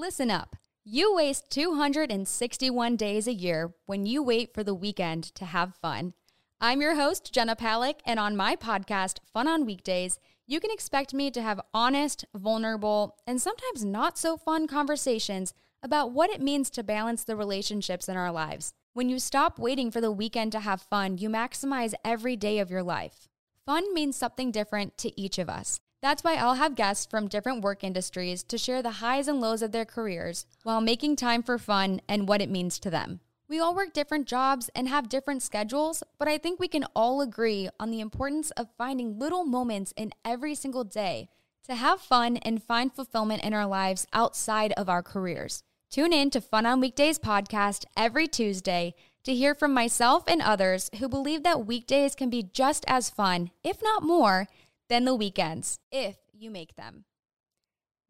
Listen up. You waste 261 days a year when you wait for the weekend to have fun. I'm your host, Jenna Palek, and on my podcast, Fun on Weekdays, you can expect me to have honest, vulnerable, and sometimes not so fun conversations about what it means to balance the relationships in our lives. When you stop waiting for the weekend to have fun, you maximize every day of your life. Fun means something different to each of us. That's why I'll have guests from different work industries to share the highs and lows of their careers while making time for fun and what it means to them. We all work different jobs and have different schedules, but I think we can all agree on the importance of finding little moments in every single day to have fun and find fulfillment in our lives outside of our careers. Tune in to Fun on Weekdays podcast every Tuesday to hear from myself and others who believe that weekdays can be just as fun, if not more, than the weekends, if you make them.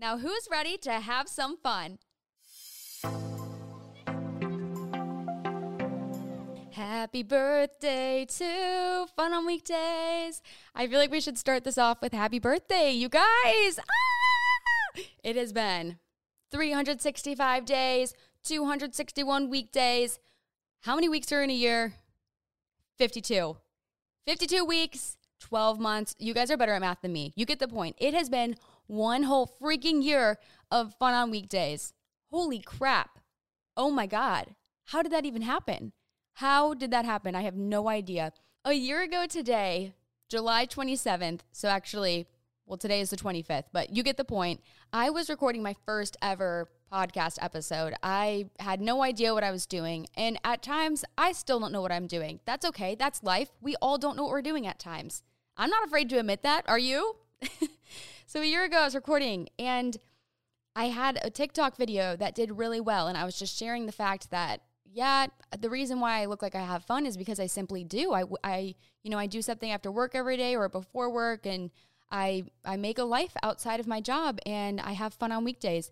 Now, who's ready to have some fun? Happy birthday to Fun on Weekdays. I feel like we should start this off with happy birthday, you guys. Ah! It has been 365 days, 261 weekdays. How many weeks are in a year? 52. 52 weeks, 12 months. You guys are better at math than me. You get the point. It has been one whole freaking year of fun on weekdays. Holy crap. Oh my God. How did that even happen? How did that happen? I have no idea. A year ago today, July 27th, so actually, well, today is the 25th, but you get the point. I was recording my first ever podcast episode. I had no idea what I was doing. And at times, I still don't know what I'm doing. That's okay. That's life. We all don't know what we're doing at times. I'm not afraid to admit that. Are you? so a year ago, I was recording and I had a TikTok video that did really well. And I was just sharing the fact that, yeah, the reason why I look like I have fun is because I simply do. I, I you know, I do something after work every day or before work and I, I make a life outside of my job and I have fun on weekdays.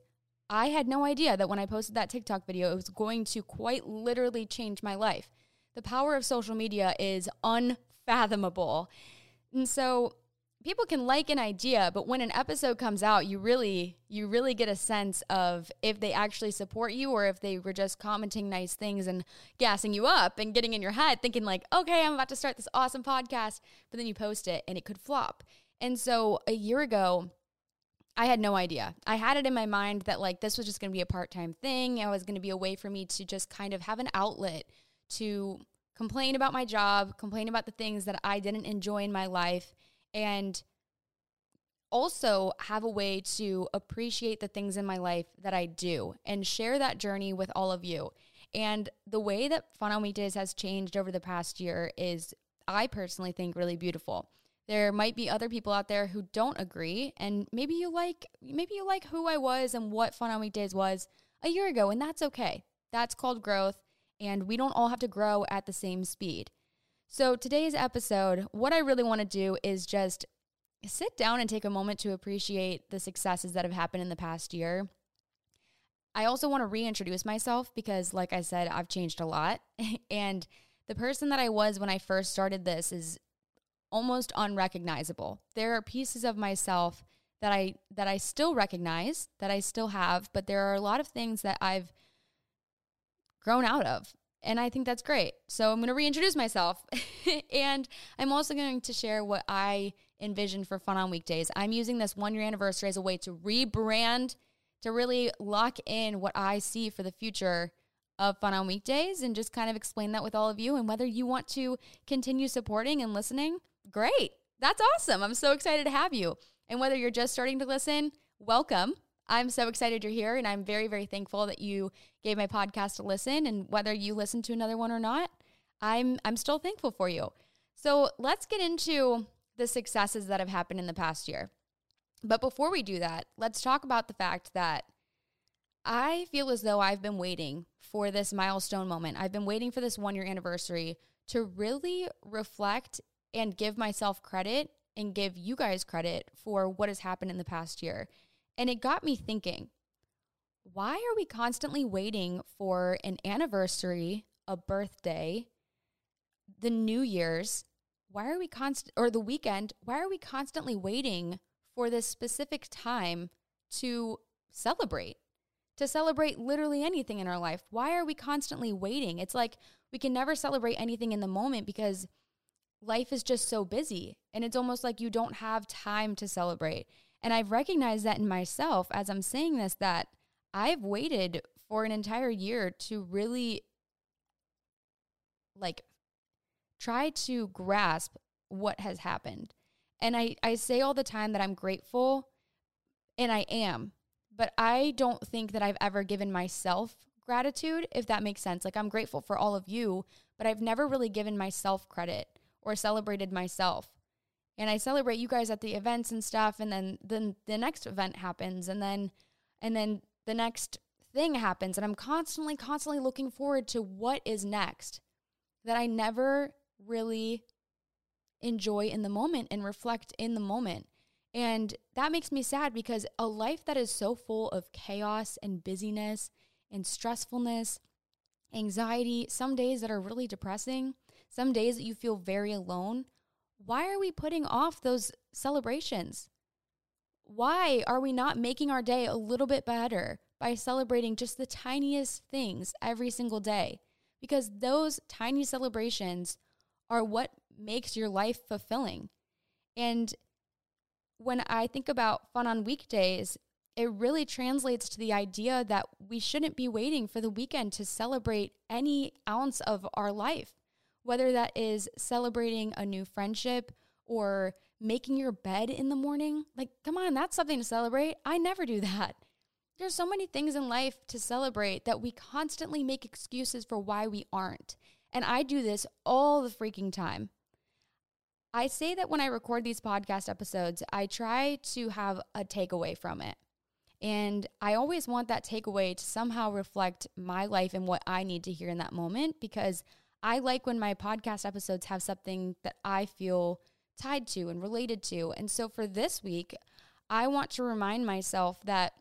I had no idea that when I posted that TikTok video, it was going to quite literally change my life. The power of social media is unfathomable. And so people can like an idea, but when an episode comes out, you really you really get a sense of if they actually support you or if they were just commenting nice things and gassing you up and getting in your head thinking like, "Okay, I'm about to start this awesome podcast." But then you post it and it could flop. And so a year ago, I had no idea. I had it in my mind that like this was just going to be a part-time thing. It was going to be a way for me to just kind of have an outlet to complain about my job, complain about the things that I didn't enjoy in my life, and also have a way to appreciate the things in my life that I do and share that journey with all of you. And the way that Fun on Weekdays has changed over the past year is, I personally think, really beautiful. There might be other people out there who don't agree, and maybe you like maybe you like who I was and what Fun on Weekdays was a year ago, and that's okay. That's called growth, and we don't all have to grow at the same speed. So, today's episode, what I really want to do is just sit down and take a moment to appreciate the successes that have happened in the past year. I also want to reintroduce myself because, like I said, I've changed a lot. and the person that I was when I first started this is almost unrecognizable. There are pieces of myself that I that I still recognize, that I still have, but there are a lot of things that I've grown out of. And I think that's great. So I'm going to reintroduce myself. and I'm also going to share what I envision for Fun on Weekdays. I'm using this one year anniversary as a way to rebrand, to really lock in what I see for the future of Fun on Weekdays and just kind of explain that with all of you. And whether you want to continue supporting and listening, great. That's awesome. I'm so excited to have you. And whether you're just starting to listen, welcome. I'm so excited you're here, and I'm very, very thankful that you gave my podcast a listen. And whether you listen to another one or not, I'm I'm still thankful for you. So let's get into the successes that have happened in the past year. But before we do that, let's talk about the fact that I feel as though I've been waiting for this milestone moment. I've been waiting for this one year anniversary to really reflect and give myself credit and give you guys credit for what has happened in the past year. And it got me thinking why are we constantly waiting for an anniversary, a birthday, the New Year's? Why are we constant or the weekend? Why are we constantly waiting for this specific time to celebrate, to celebrate literally anything in our life. Why are we constantly waiting? It's like we can never celebrate anything in the moment because life is just so busy and it's almost like you don't have time to celebrate. And I've recognized that in myself as I'm saying this that I've waited for an entire year to really like try to grasp what has happened. And I, I say all the time that I'm grateful, and I am, but I don't think that I've ever given myself gratitude, if that makes sense. Like, I'm grateful for all of you, but I've never really given myself credit or celebrated myself. And I celebrate you guys at the events and stuff, and then then the next event happens, and then and then the next thing happens, and I'm constantly, constantly looking forward to what is next that I never really enjoy in the moment and reflect in the moment. And that makes me sad because a life that is so full of chaos and busyness and stressfulness, anxiety, some days that are really depressing, some days that you feel very alone, why are we putting off those celebrations? Why are we not making our day a little bit better by celebrating just the tiniest things every single day? Because those tiny celebrations are what makes your life fulfilling. And when I think about fun on weekdays, it really translates to the idea that we shouldn't be waiting for the weekend to celebrate any ounce of our life, whether that is celebrating a new friendship or making your bed in the morning. Like, come on, that's something to celebrate. I never do that. There's so many things in life to celebrate that we constantly make excuses for why we aren't. And I do this all the freaking time. I say that when I record these podcast episodes, I try to have a takeaway from it. And I always want that takeaway to somehow reflect my life and what I need to hear in that moment because I like when my podcast episodes have something that I feel tied to and related to. And so for this week, I want to remind myself that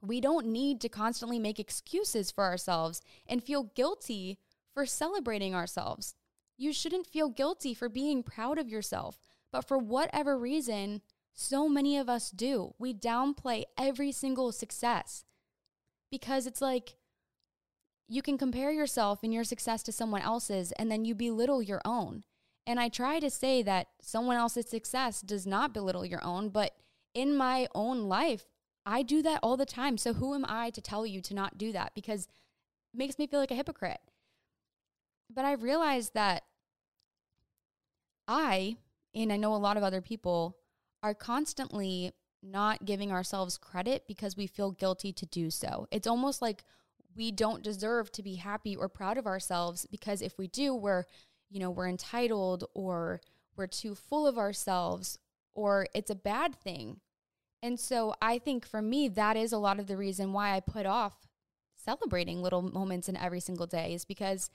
we don't need to constantly make excuses for ourselves and feel guilty for celebrating ourselves. You shouldn't feel guilty for being proud of yourself, but for whatever reason, so many of us do. We downplay every single success because it's like you can compare yourself and your success to someone else's and then you belittle your own. And I try to say that someone else's success does not belittle your own, but in my own life, I do that all the time. So who am I to tell you to not do that? Because it makes me feel like a hypocrite. But I realized that I, and I know a lot of other people, are constantly not giving ourselves credit because we feel guilty to do so. It's almost like we don't deserve to be happy or proud of ourselves because if we do, we're, you know, we're entitled or we're too full of ourselves or it's a bad thing. And so I think for me, that is a lot of the reason why I put off celebrating little moments in every single day is because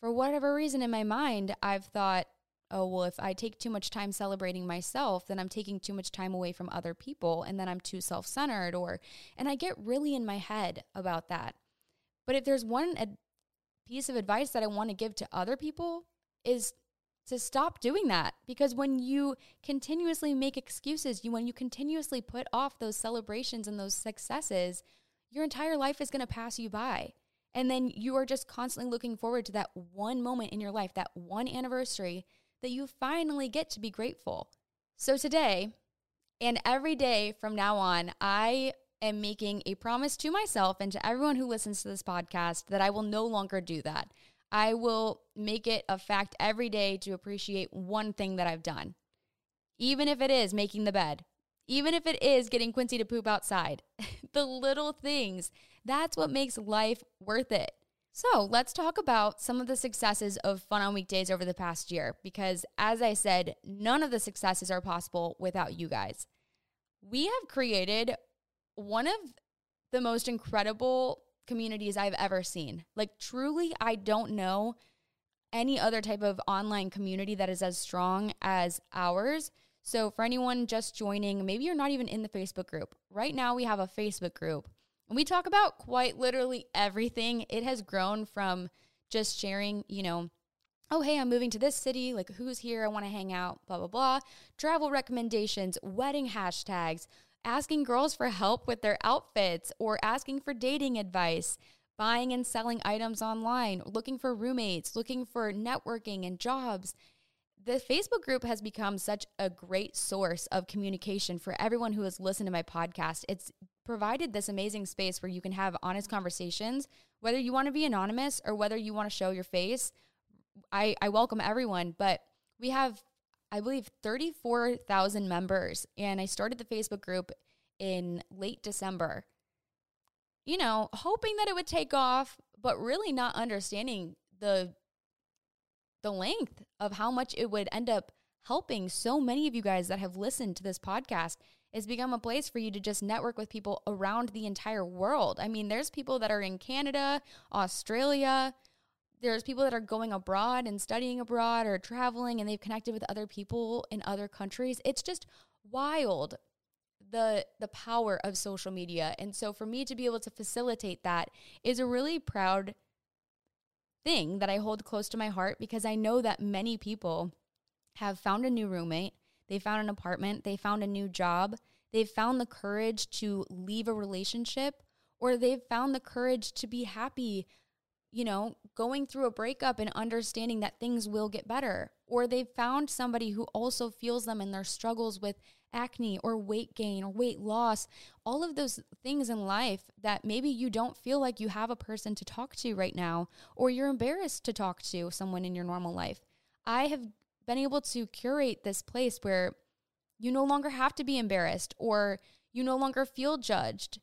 for whatever reason in my mind, I've thought, oh, well, if I take too much time celebrating myself, then I'm taking too much time away from other people and then I'm too self centered or, and I get really in my head about that. But if there's one ad- piece of advice that I want to give to other people is to stop doing that because when you continuously make excuses, you when you continuously put off those celebrations and those successes, your entire life is going to pass you by. And then you are just constantly looking forward to that one moment in your life, that one anniversary that you finally get to be grateful. So today and every day from now on, I am making a promise to myself and to everyone who listens to this podcast that I will no longer do that. I will make it a fact every day to appreciate one thing that I've done, even if it is making the bed, even if it is getting Quincy to poop outside. the little things that's what makes life worth it. So let's talk about some of the successes of Fun on Weekdays over the past year, because as I said, none of the successes are possible without you guys. We have created one of the most incredible communities I've ever seen. Like, truly, I don't know any other type of online community that is as strong as ours. So, for anyone just joining, maybe you're not even in the Facebook group. Right now, we have a Facebook group we talk about quite literally everything. It has grown from just sharing, you know, oh, hey, I'm moving to this city. Like, who's here? I want to hang out, blah, blah, blah. Travel recommendations, wedding hashtags, asking girls for help with their outfits or asking for dating advice, buying and selling items online, looking for roommates, looking for networking and jobs. The Facebook group has become such a great source of communication for everyone who has listened to my podcast. It's provided this amazing space where you can have honest conversations, whether you want to be anonymous or whether you want to show your face. I, I welcome everyone, but we have, I believe, 34,000 members. And I started the Facebook group in late December, you know, hoping that it would take off, but really not understanding the the length of how much it would end up helping so many of you guys that have listened to this podcast is become a place for you to just network with people around the entire world. I mean, there's people that are in Canada, Australia, there's people that are going abroad and studying abroad or traveling and they've connected with other people in other countries. It's just wild the the power of social media. And so for me to be able to facilitate that is a really proud thing that I hold close to my heart because I know that many people have found a new roommate, they found an apartment, they found a new job, they've found the courage to leave a relationship, or they've found the courage to be happy, you know, going through a breakup and understanding that things will get better. Or they've found somebody who also feels them in their struggles with acne or weight gain or weight loss, all of those things in life that maybe you don't feel like you have a person to talk to right now, or you're embarrassed to talk to someone in your normal life. I have been able to curate this place where you no longer have to be embarrassed or you no longer feel judged.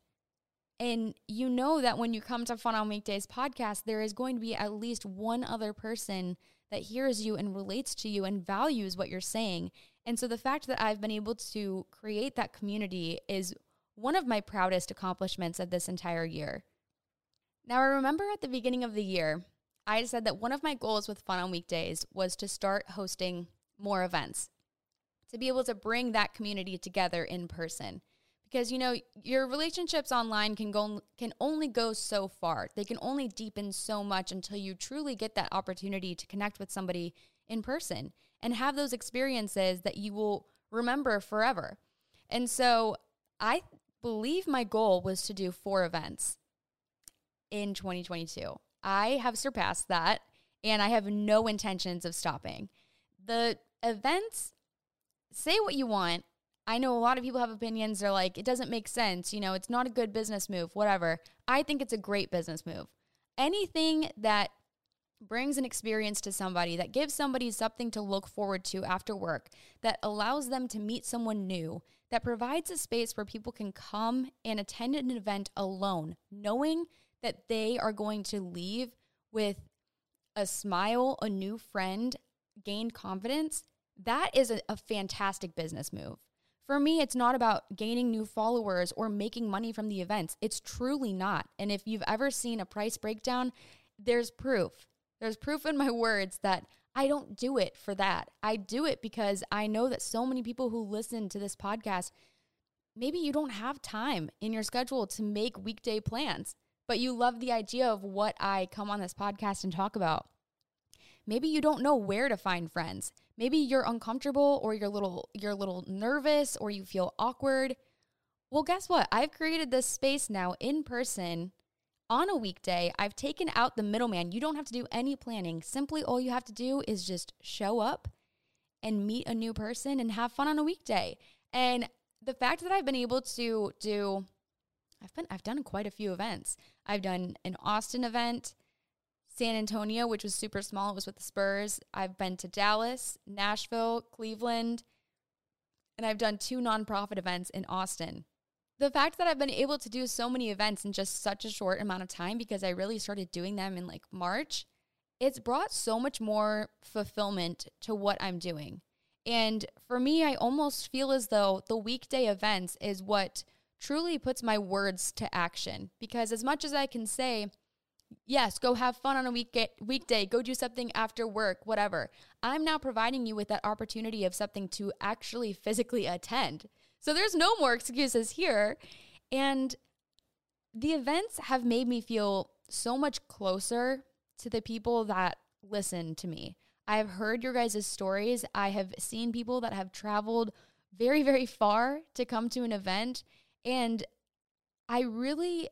And you know that when you come to Fun on Weekdays podcast, there is going to be at least one other person that hears you and relates to you and values what you're saying. And so the fact that I've been able to create that community is one of my proudest accomplishments of this entire year. Now, I remember at the beginning of the year, I said that one of my goals with Fun on Weekdays was to start hosting more events, to be able to bring that community together in person. Because you know, your relationships online can go can only go so far. They can only deepen so much until you truly get that opportunity to connect with somebody in person and have those experiences that you will remember forever. And so I believe my goal was to do four events in 2022. I have surpassed that and I have no intentions of stopping. The events, say what you want. I know a lot of people have opinions. They're like, it doesn't make sense. You know, it's not a good business move, whatever. I think it's a great business move. Anything that brings an experience to somebody, that gives somebody something to look forward to after work, that allows them to meet someone new, that provides a space where people can come and attend an event alone, knowing that they are going to leave with a smile, a new friend, gained confidence. That is a, a fantastic business move. For me, it's not about gaining new followers or making money from the events. It's truly not. And if you've ever seen a price breakdown, there's proof. There's proof in my words that I don't do it for that. I do it because I know that so many people who listen to this podcast, maybe you don't have time in your schedule to make weekday plans, but you love the idea of what I come on this podcast and talk about. Maybe you don't know where to find friends. Maybe you're uncomfortable or you're a little you're a little nervous or you feel awkward. Well, guess what? I've created this space now in person on a weekday, I've taken out the middleman. You don't have to do any planning. Simply, all you have to do is just show up and meet a new person and have fun on a weekday. And the fact that I've been able to do, I've been, I've done quite a few events. I've done an Austin event, San Antonio, which was super small. It was with the Spurs. I've been to Dallas, Nashville, Cleveland, and I've done two nonprofit events in Austin the fact that I've been able to do so many events in just such a short amount of time because I really started doing them in like March, it's brought so much more fulfillment to what I'm doing. And for me, I almost feel as though the weekday events is what truly puts my words to action because as much as I can say, yes, go have fun on a week weekday, go do something after work, whatever. I'm now providing you with that opportunity of something to actually physically attend. So there's no more excuses here. And the events have made me feel so much closer to the people that listen to me. I have heard your guys' stories. I have seen people that have traveled very, very far to come to an event. And I really,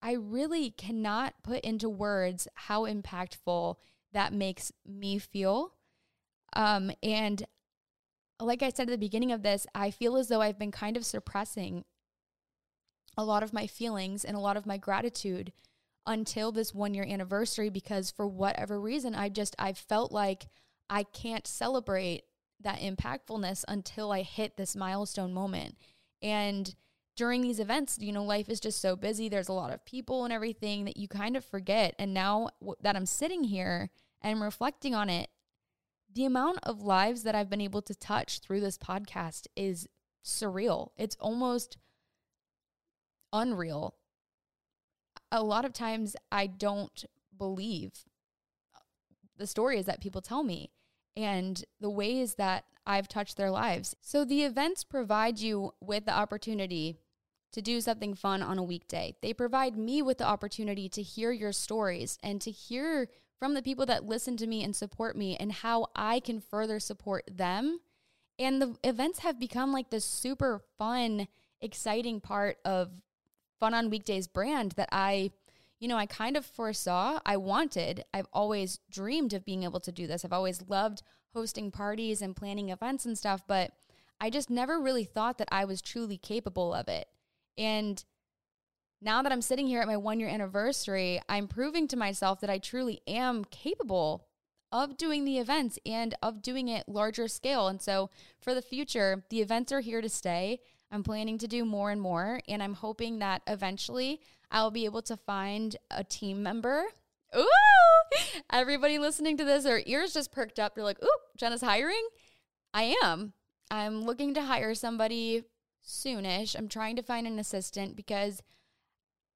I really cannot put into words how impactful that makes me feel. Um, and like I said at the beginning of this, I feel as though I've been kind of suppressing a lot of my feelings and a lot of my gratitude until this one year anniversary because for whatever reason I just I felt like I can't celebrate that impactfulness until I hit this milestone moment. And during these events, you know, life is just so busy. There's a lot of people and everything that you kind of forget. And now that I'm sitting here and reflecting on it, the amount of lives that I've been able to touch through this podcast is surreal. It's almost unreal. A lot of times I don't believe uh, the stories that people tell me and the ways that I've touched their lives. So the events provide you with the opportunity to do something fun on a weekday. They provide me with the opportunity to hear your stories and to hear from the people that listen to me and support me and how I can further support them. And the events have become like this super fun, exciting part of Fun on Weekdays brand that I you know, I kind of foresaw, I wanted, I've always dreamed of being able to do this. I've always loved hosting parties and planning events and stuff, but I just never really thought that I was truly capable of it. And now that I'm sitting here at my one year anniversary, I'm proving to myself that I truly am capable of doing the events and of doing it larger scale. And so for the future, the events are here to stay. I'm planning to do more and more, and I'm hoping that eventually I'll be able to find a team member. Ooh, everybody listening to this, their ears just perked up. They're like, ooh, Jenna's hiring? I am. I'm looking to hire somebody soonish. I'm trying to find an assistant because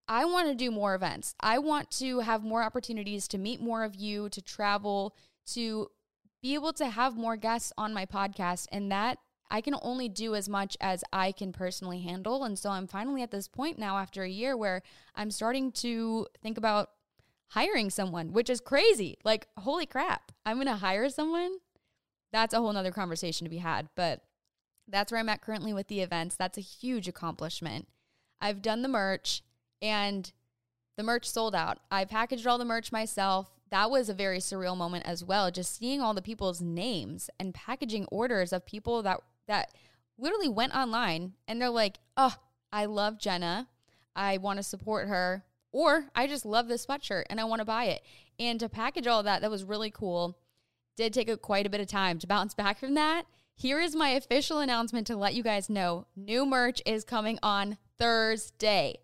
I want to do more events. I want to have more opportunities to meet more of you, to travel, to be able to have more guests on my podcast. And that I can only do as much as I can personally handle. And so I'm finally at this point now after a year where I'm starting to think about hiring someone, which is crazy. Like, holy crap, I'm going to hire someone. That's a whole nother conversation to be had. But that's where I'm at currently with the events. That's a huge accomplishment. I've done the merch and the merch sold out. I packaged all the merch myself that was a very surreal moment as well just seeing all the people's names and packaging orders of people that that literally went online and they're like, oh, I love Jenna. I want to support her. Or I just love this sweatshirt and I want to buy it. And to package all that, that was really cool. Did take a, quite a bit of time to bounce back from that. Here is my official announcement to let you guys know new merch is coming on Thursday.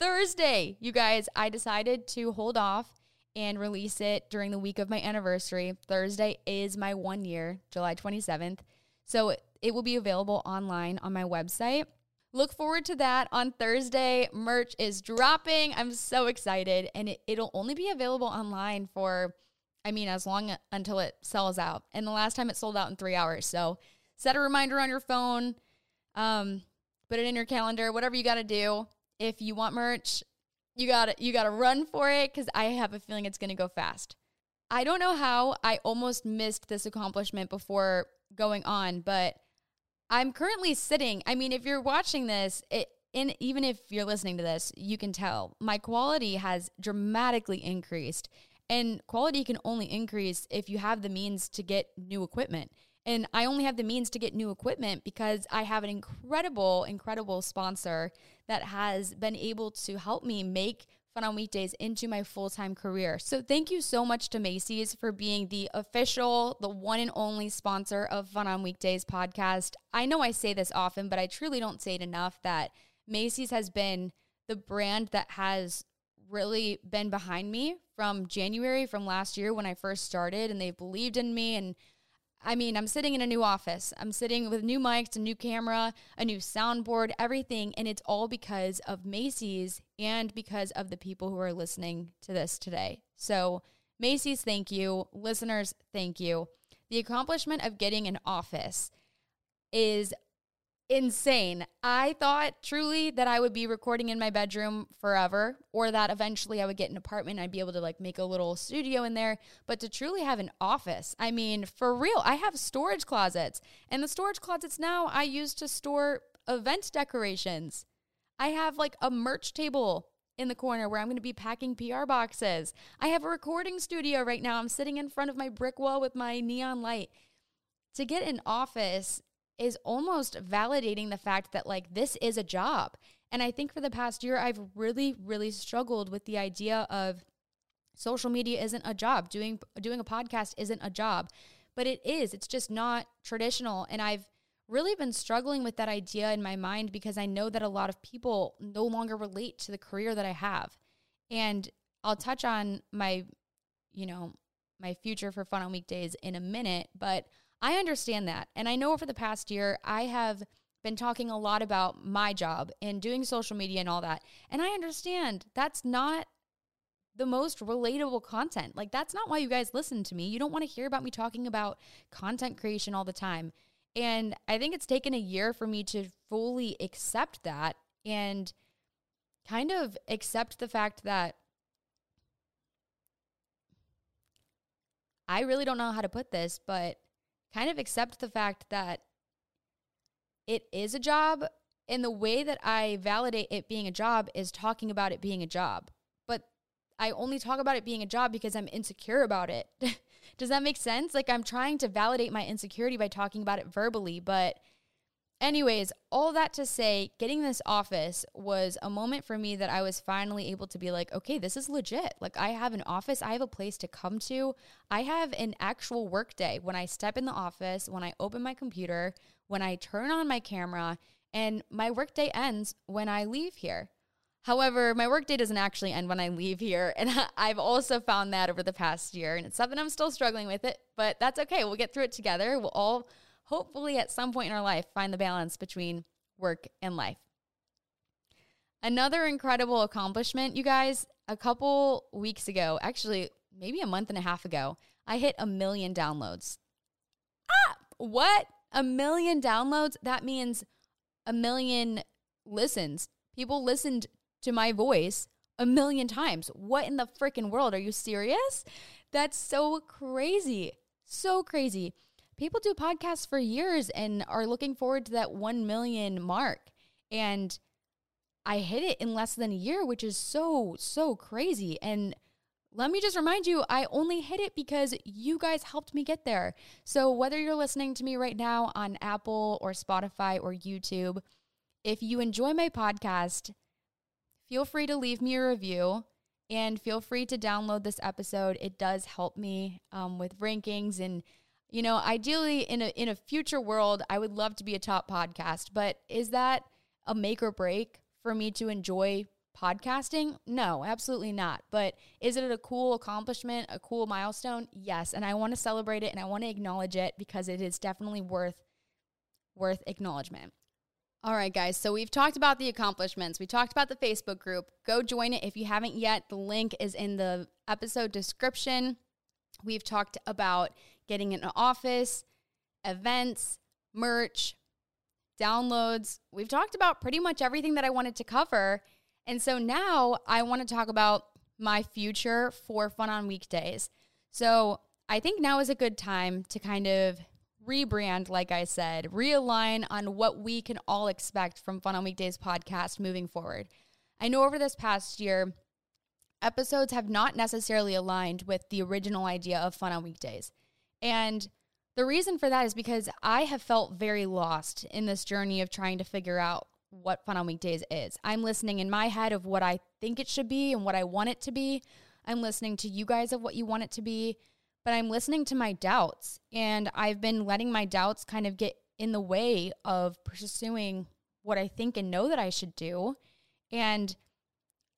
Thursday, you guys, I decided to hold off and release it during the week of my anniversary. Thursday is my one year, July 27th. So it will be available online on my website. Look forward to that on Thursday. Merch is dropping. I'm so excited. And it, it'll only be available online for, I mean, as long until it sells out. And the last time it sold out in three hours. So set a reminder on your phone, um, put it in your calendar, whatever you got to do. If you want merch, you got to you got to run for it cuz I have a feeling it's going to go fast. I don't know how I almost missed this accomplishment before going on, but I'm currently sitting. I mean, if you're watching this, it, and even if you're listening to this, you can tell my quality has dramatically increased. And quality can only increase if you have the means to get new equipment. And I only have the means to get new equipment because I have an incredible, incredible sponsor that has been able to help me make On Weekdays into my full time career. So, thank you so much to Macy's for being the official, the one and only sponsor of Fun on Weekdays podcast. I know I say this often, but I truly don't say it enough that Macy's has been the brand that has really been behind me from January from last year when I first started, and they believed in me and I mean, I'm sitting in a new office. I'm sitting with new mics, a new camera, a new soundboard, everything. And it's all because of Macy's and because of the people who are listening to this today. So, Macy's, thank you. Listeners, thank you. The accomplishment of getting an office is insane. I thought truly that I would be recording in my bedroom forever or that eventually I would get an apartment I'd be able to like make a little studio in there, but to truly have an office. I mean, for real, I have storage closets and the storage closets now I use to store event decorations. I have like a merch table in the corner where I'm going to be packing PR boxes. I have a recording studio right now. I'm sitting in front of my brick wall with my neon light. To get an office is almost validating the fact that like this is a job. And I think for the past year, I've really, really struggled with the idea of social media isn't a job. Doing doing a podcast isn't a job, but it is. It's just not traditional. And I've really been struggling with that idea in my mind because I know that a lot of people no longer relate to the career that I have. And I'll touch on my, you know, my future for fun on weekdays in a minute, but I understand that. And I know over the past year, I have been talking a lot about my job and doing social media and all that. And I understand that's not the most relatable content. Like, that's not why you guys listen to me. You don't want to hear about me talking about content creation all the time. And I think it's taken a year for me to fully accept that and kind of accept the fact that I really don't know how to put this, but kind of accept the fact that it is a job. And the way that I validate it being a job is talking about it being a job. But I only talk about it being a job because I'm insecure about it. Does that make sense? Like I'm trying to validate my insecurity by talking about it verbally, but anyways, all that to say, getting this office was a moment for me that I was finally able to be like, okay, this is legit. Like I have an office, I have a place to come to. I have an actual work day when I step in the office, when I open my computer, when I turn on my camera, and my workday ends when I leave here. However, my workday doesn't actually end when I leave here. And I've also found that over the past year. And it's something I'm still struggling with it, but that's okay. We'll get through it together. We'll all hopefully at some point in our life find the balance between work and life. Another incredible accomplishment, you guys, a couple weeks ago, actually, maybe a month and a half ago, I hit a million downloads. Ah, what? A million downloads? That means a million listens. People listened to my voice a million times. What in the freaking world? Are you serious? That's so crazy. So crazy. People do podcasts for years and are looking forward to that 1 million mark. And I hit it in less than a year, which is so, so crazy. And let me just remind you, I only hit it because you guys helped me get there. So, whether you're listening to me right now on Apple or Spotify or YouTube, if you enjoy my podcast, feel free to leave me a review and feel free to download this episode. It does help me um, with rankings and you know, ideally in a in a future world, I would love to be a top podcast, but is that a make or break for me to enjoy podcasting? No, absolutely not. But is it a cool accomplishment, a cool milestone? Yes, and I want to celebrate it and I want to acknowledge it because it is definitely worth worth acknowledgement. All right, guys. So we've talked about the accomplishments. We talked about the Facebook group. Go join it if you haven't yet. The link is in the episode description. We've talked about getting an office, events, merch, downloads. We've talked about pretty much everything that I wanted to cover. And so now I want to talk about my future for Fun on Weekdays. So I think now is a good time to kind of rebrand, like I said, realign on what we can all expect from Fun on Weekdays podcast moving forward. I know over this past year, episodes have not necessarily aligned with the original idea of Fun on Weekdays. And the reason for that is because I have felt very lost in this journey of trying to figure out what Fun on Weekdays is. I'm listening in my head of what I think it should be and what I want it to be. I'm listening to you guys of what you want it to be but I'm listening to my doubts and I've been letting my doubts kind of get in the way of pursuing what I think and know that I should do. And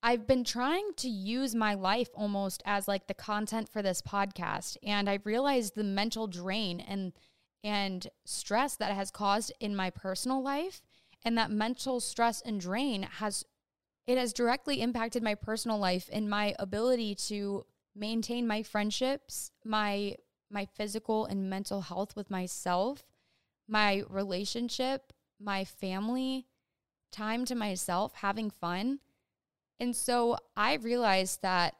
I've been trying to use my life almost as like the content for this podcast and I've realized the mental drain and and stress that has caused in my personal life and that mental stress and drain has it has directly impacted my personal life and my ability to maintain my friendships, my my physical and mental health with myself, my relationship, my family, time to myself, having fun. And so I realized that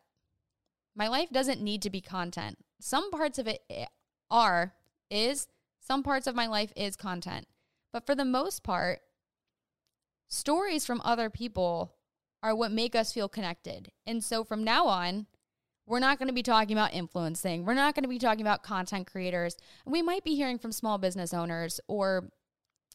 my life doesn't need to be content. Some parts of it eh, are, is, some parts of my life is content. But for the most part, stories from other people are what make us feel connected. And so from now on, we're not going to be talking about influencing. We're not going to be talking about content creators. We might be hearing from small business owners or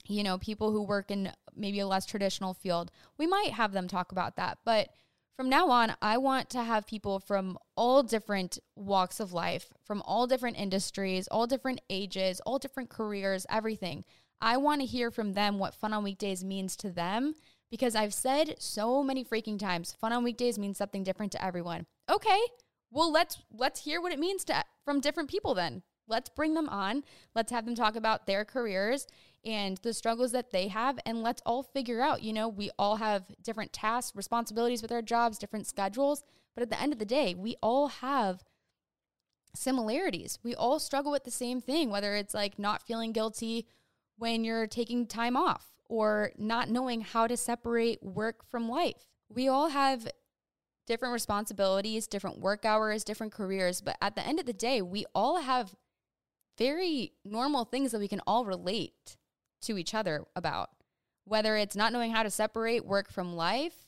you know, people who work in maybe a less traditional field. We might have them talk about that, but from now on, I want to have people from all different walks of life, from all different industries, all different ages, all different careers, everything. I want to hear from them what fun on weekdays means to them because I've said so many freaking times fun on weekdays means something different to everyone. Okay. Well, let's let's hear what it means to from different people then. Let's bring them on. Let's have them talk about their careers and the struggles that they have and let's all figure out, you know, we all have different tasks, responsibilities with our jobs, different schedules, but at the end of the day, we all have similarities. We all struggle with the same thing, whether it's like not feeling guilty when you're taking time off or not knowing how to separate work from life. We all have different responsibilities, different work hours, different careers, but at the end of the day, we all have very normal things that we can all relate to each other about. Whether it's not knowing how to separate work from life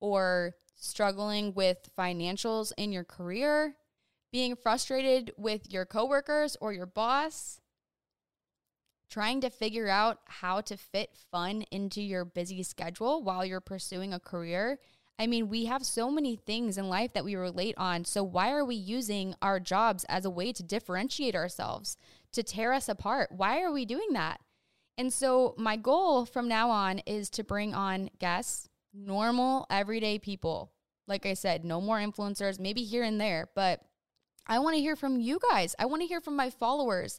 or struggling with financials in your career, being frustrated with your coworkers or your boss, trying to figure out how to fit fun into your busy schedule while you're pursuing a career. I mean, we have so many things in life that we relate on. So, why are we using our jobs as a way to differentiate ourselves, to tear us apart? Why are we doing that? And so, my goal from now on is to bring on guests, normal, everyday people. Like I said, no more influencers, maybe here and there, but I want to hear from you guys. I want to hear from my followers.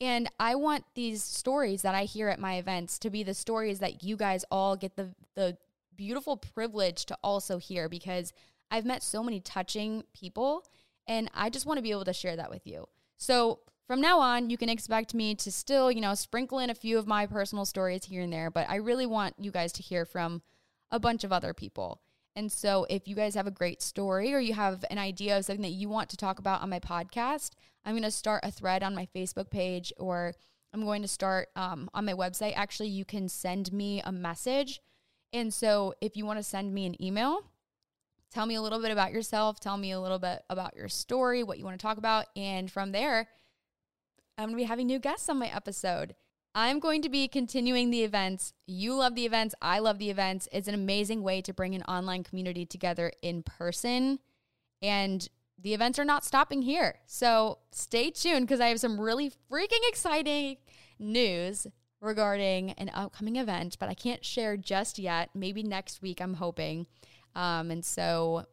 And I want these stories that I hear at my events to be the stories that you guys all get the the beautiful privilege to also hear because I've met so many touching people and I just want to be able to share that with you. So, from now on, you can expect me to still, you know, sprinkle in a few of my personal stories here and there, but I really want you guys to hear from a bunch of other people. And so, if you guys have a great story or you have an idea of something that you want to talk about on my podcast, I'm going to start a thread on my Facebook page or I'm going to start um, on my website. Actually, you can send me a message. And so, if you want to send me an email, tell me a little bit about yourself, tell me a little bit about your story, what you want to talk about. And from there, I'm going to be having new guests on my episode. I'm going to be continuing the events. You love the events. I love the events. It's an amazing way to bring an online community together in person. And the events are not stopping here. So stay tuned because I have some really freaking exciting news regarding an upcoming event, but I can't share just yet. Maybe next week, I'm hoping. Um, and so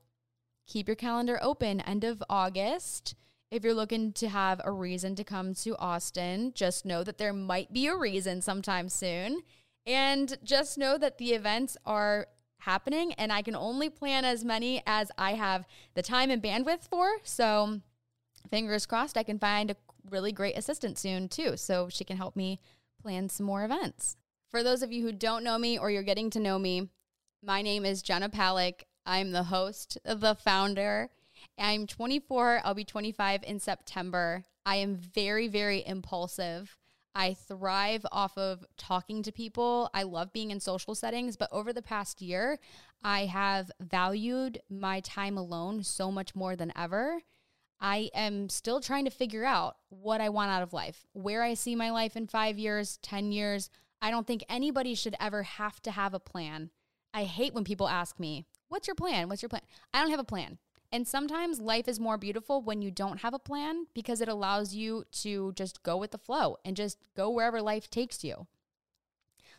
keep your calendar open. End of August. If you're looking to have a reason to come to Austin, just know that there might be a reason sometime soon. And just know that the events are happening and I can only plan as many as I have the time and bandwidth for. So, fingers crossed, I can find a really great assistant soon too. So, she can help me plan some more events. For those of you who don't know me or you're getting to know me, my name is Jenna Palek. I'm the host, the founder, I'm 24. I'll be 25 in September. I am very, very impulsive. I thrive off of talking to people. I love being in social settings, but over the past year, I have valued my time alone so much more than ever. I am still trying to figure out what I want out of life, where I see my life in five years, 10 years. I don't think anybody should ever have to have a plan. I hate when people ask me, What's your plan? What's your plan? I don't have a plan. And sometimes life is more beautiful when you don't have a plan because it allows you to just go with the flow and just go wherever life takes you.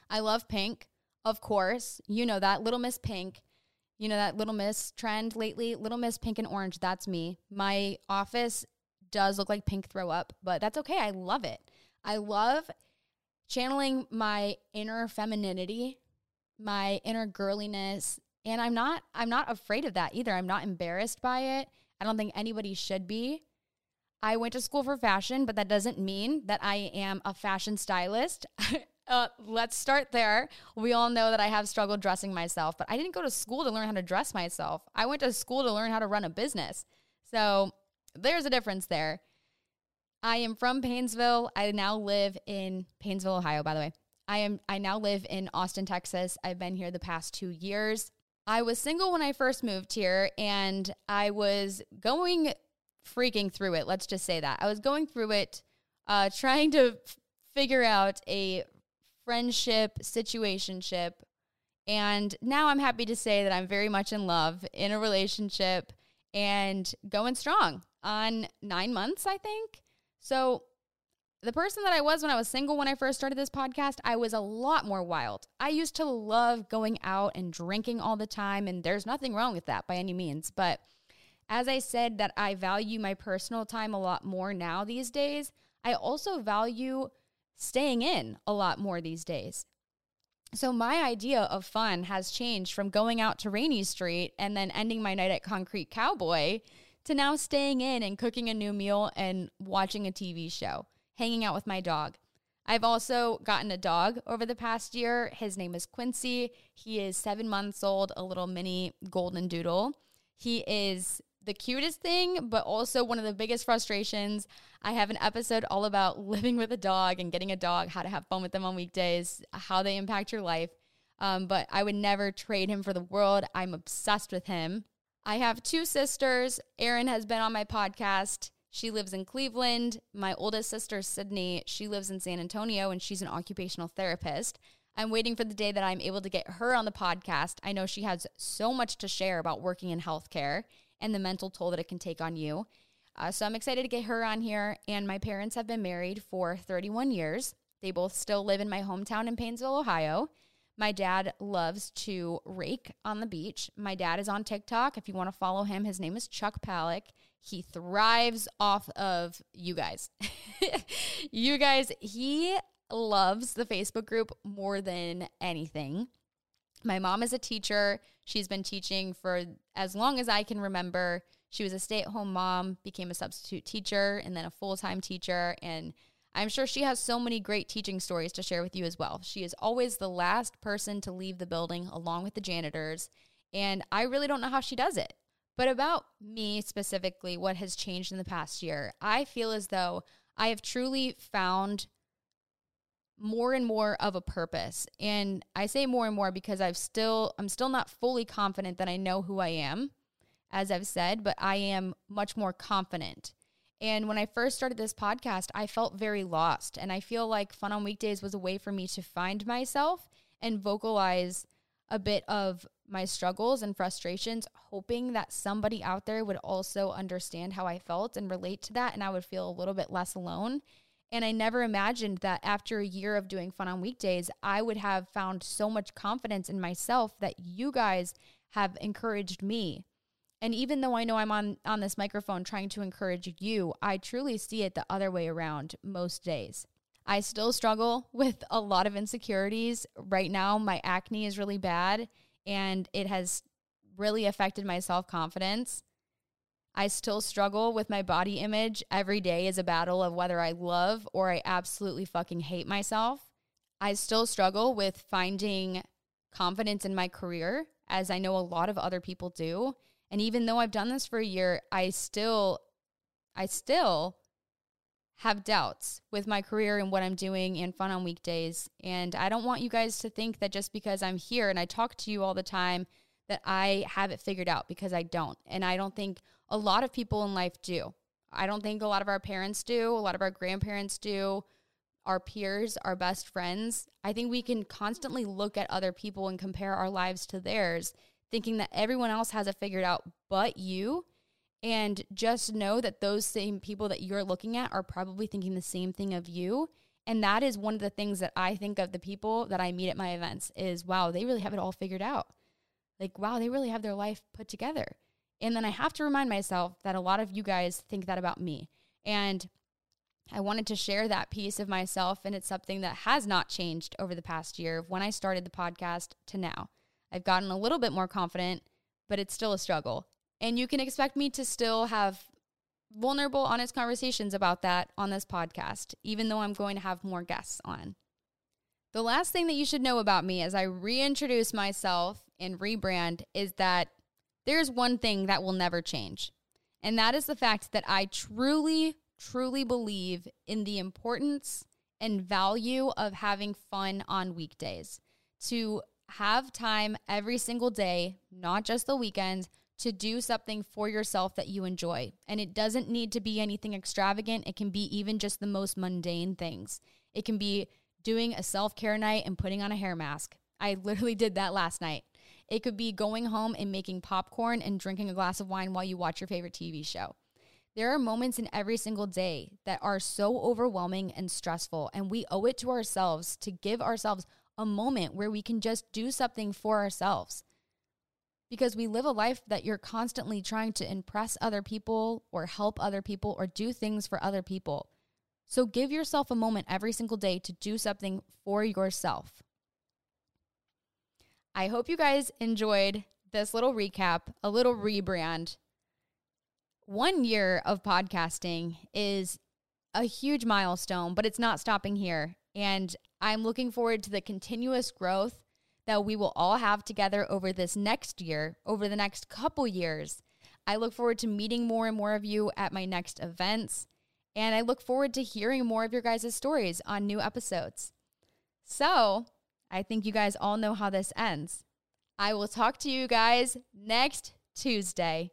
I love pink, of course. You know that Little Miss Pink. You know that Little Miss trend lately? Little Miss Pink and Orange, that's me. My office does look like pink throw up, but that's okay. I love it. I love channeling my inner femininity, my inner girliness, and I'm not I'm not afraid of that either. I'm not embarrassed by it. I don't think anybody should be. I went to school for fashion, but that doesn't mean that I am a fashion stylist. Uh, let's start there. We all know that I have struggled dressing myself, but I didn't go to school to learn how to dress myself. I went to school to learn how to run a business. So there's a difference there. I am from Painesville. I now live in Painesville, Ohio, by the way. I am I now live in Austin, Texas. I've been here the past 2 years. I was single when I first moved here and I was going freaking through it. Let's just say that. I was going through it uh, trying to f- figure out a friendship, situationship. And now I'm happy to say that I'm very much in love in a relationship and going strong on nine months, I think. So, the person that I was when I was single when I first started this podcast, I was a lot more wild. I used to love going out and drinking all the time, and there's nothing wrong with that by any means. But as I said, that I value my personal time a lot more now these days, I also value staying in a lot more these days. So my idea of fun has changed from going out to Rainey Street and then ending my night at Concrete Cowboy to now staying in and cooking a new meal and watching a TV show, hanging out with my dog. I've also gotten a dog over the past year. His name is Quincy. He is seven months old, a little mini golden doodle. He is the cutest thing, but also one of the biggest frustrations. I have an episode all about living with a dog and getting a dog, how to have fun with them on weekdays, how they impact your life. Um, but I would never trade him for the world. I'm obsessed with him. I have two sisters. Erin has been on my podcast. She lives in Cleveland. My oldest sister, Sydney, she lives in San Antonio and she's an occupational therapist. I'm waiting for the day that I'm able to get her on the podcast. I know she has so much to share about working in healthcare and the mental toll that it can take on you. Uh, so I'm excited to get her on here. And my parents have been married for 31 years. They both still live in my hometown in Painesville, Ohio. My dad loves to rake on the beach. My dad is on TikTok. If you want to follow him, his name is Chuck Palek. He thrives off of you guys. you guys, he loves the Facebook group more than anything. My mom is a teacher. She's been teaching for as long as I can remember. She was a stay at home mom, became a substitute teacher, and then a full time teacher. And I'm sure she has so many great teaching stories to share with you as well. She is always the last person to leave the building along with the janitors. And I really don't know how she does it. But about me specifically, what has changed in the past year, I feel as though I have truly found more and more of a purpose. And I say more and more because I've still I'm still not fully confident that I know who I am, as I've said, but I am much more confident. And when I first started this podcast, I felt very lost. And I feel like Fun on Weekdays was a way for me to find myself and vocalize a bit of my struggles and frustrations, hoping that somebody out there would also understand how I felt and relate to that. And I would feel a little bit less alone. And I never imagined that after a year of doing fun on weekdays, I would have found so much confidence in myself that you guys have encouraged me. And even though I know I'm on on this microphone trying to encourage you, I truly see it the other way around most days. I still struggle with a lot of insecurities. Right now, my acne is really bad and it has really affected my self-confidence. I still struggle with my body image. Every day is a battle of whether I love or I absolutely fucking hate myself. I still struggle with finding confidence in my career, as I know a lot of other people do. And even though I've done this for a year, I still, I still have doubts with my career and what I'm doing and fun on weekdays. And I don't want you guys to think that just because I'm here and I talk to you all the time, that I have it figured out because I don't. And I don't think a lot of people in life do. I don't think a lot of our parents do, a lot of our grandparents do, our peers, our best friends. I think we can constantly look at other people and compare our lives to theirs, thinking that everyone else has it figured out but you. And just know that those same people that you're looking at are probably thinking the same thing of you. And that is one of the things that I think of the people that I meet at my events is wow, they really have it all figured out. Like, wow, they really have their life put together. And then I have to remind myself that a lot of you guys think that about me. And I wanted to share that piece of myself. And it's something that has not changed over the past year when I started the podcast to now. I've gotten a little bit more confident, but it's still a struggle. And you can expect me to still have vulnerable, honest conversations about that on this podcast, even though I'm going to have more guests on. The last thing that you should know about me as I reintroduce myself and rebrand is that there's one thing that will never change. And that is the fact that I truly, truly believe in the importance and value of having fun on weekdays. To have time every single day, not just the weekends, to do something for yourself that you enjoy. And it doesn't need to be anything extravagant, it can be even just the most mundane things. It can be doing a self care night and putting on a hair mask. I literally did that last night. It could be going home and making popcorn and drinking a glass of wine while you watch your favorite TV show. There are moments in every single day that are so overwhelming and stressful, and we owe it to ourselves to give ourselves a moment where we can just do something for ourselves. Because we live a life that you're constantly trying to impress other people or help other people or do things for other people. So give yourself a moment every single day to do something for yourself. I hope you guys enjoyed this little recap, a little rebrand. One year of podcasting is a huge milestone, but it's not stopping here. And I'm looking forward to the continuous growth that we will all have together over this next year, over the next couple years. I look forward to meeting more and more of you at my next events, and I look forward to hearing more of your guys' stories on new episodes. So, I think you guys all know how this ends. I will talk to you guys next Tuesday.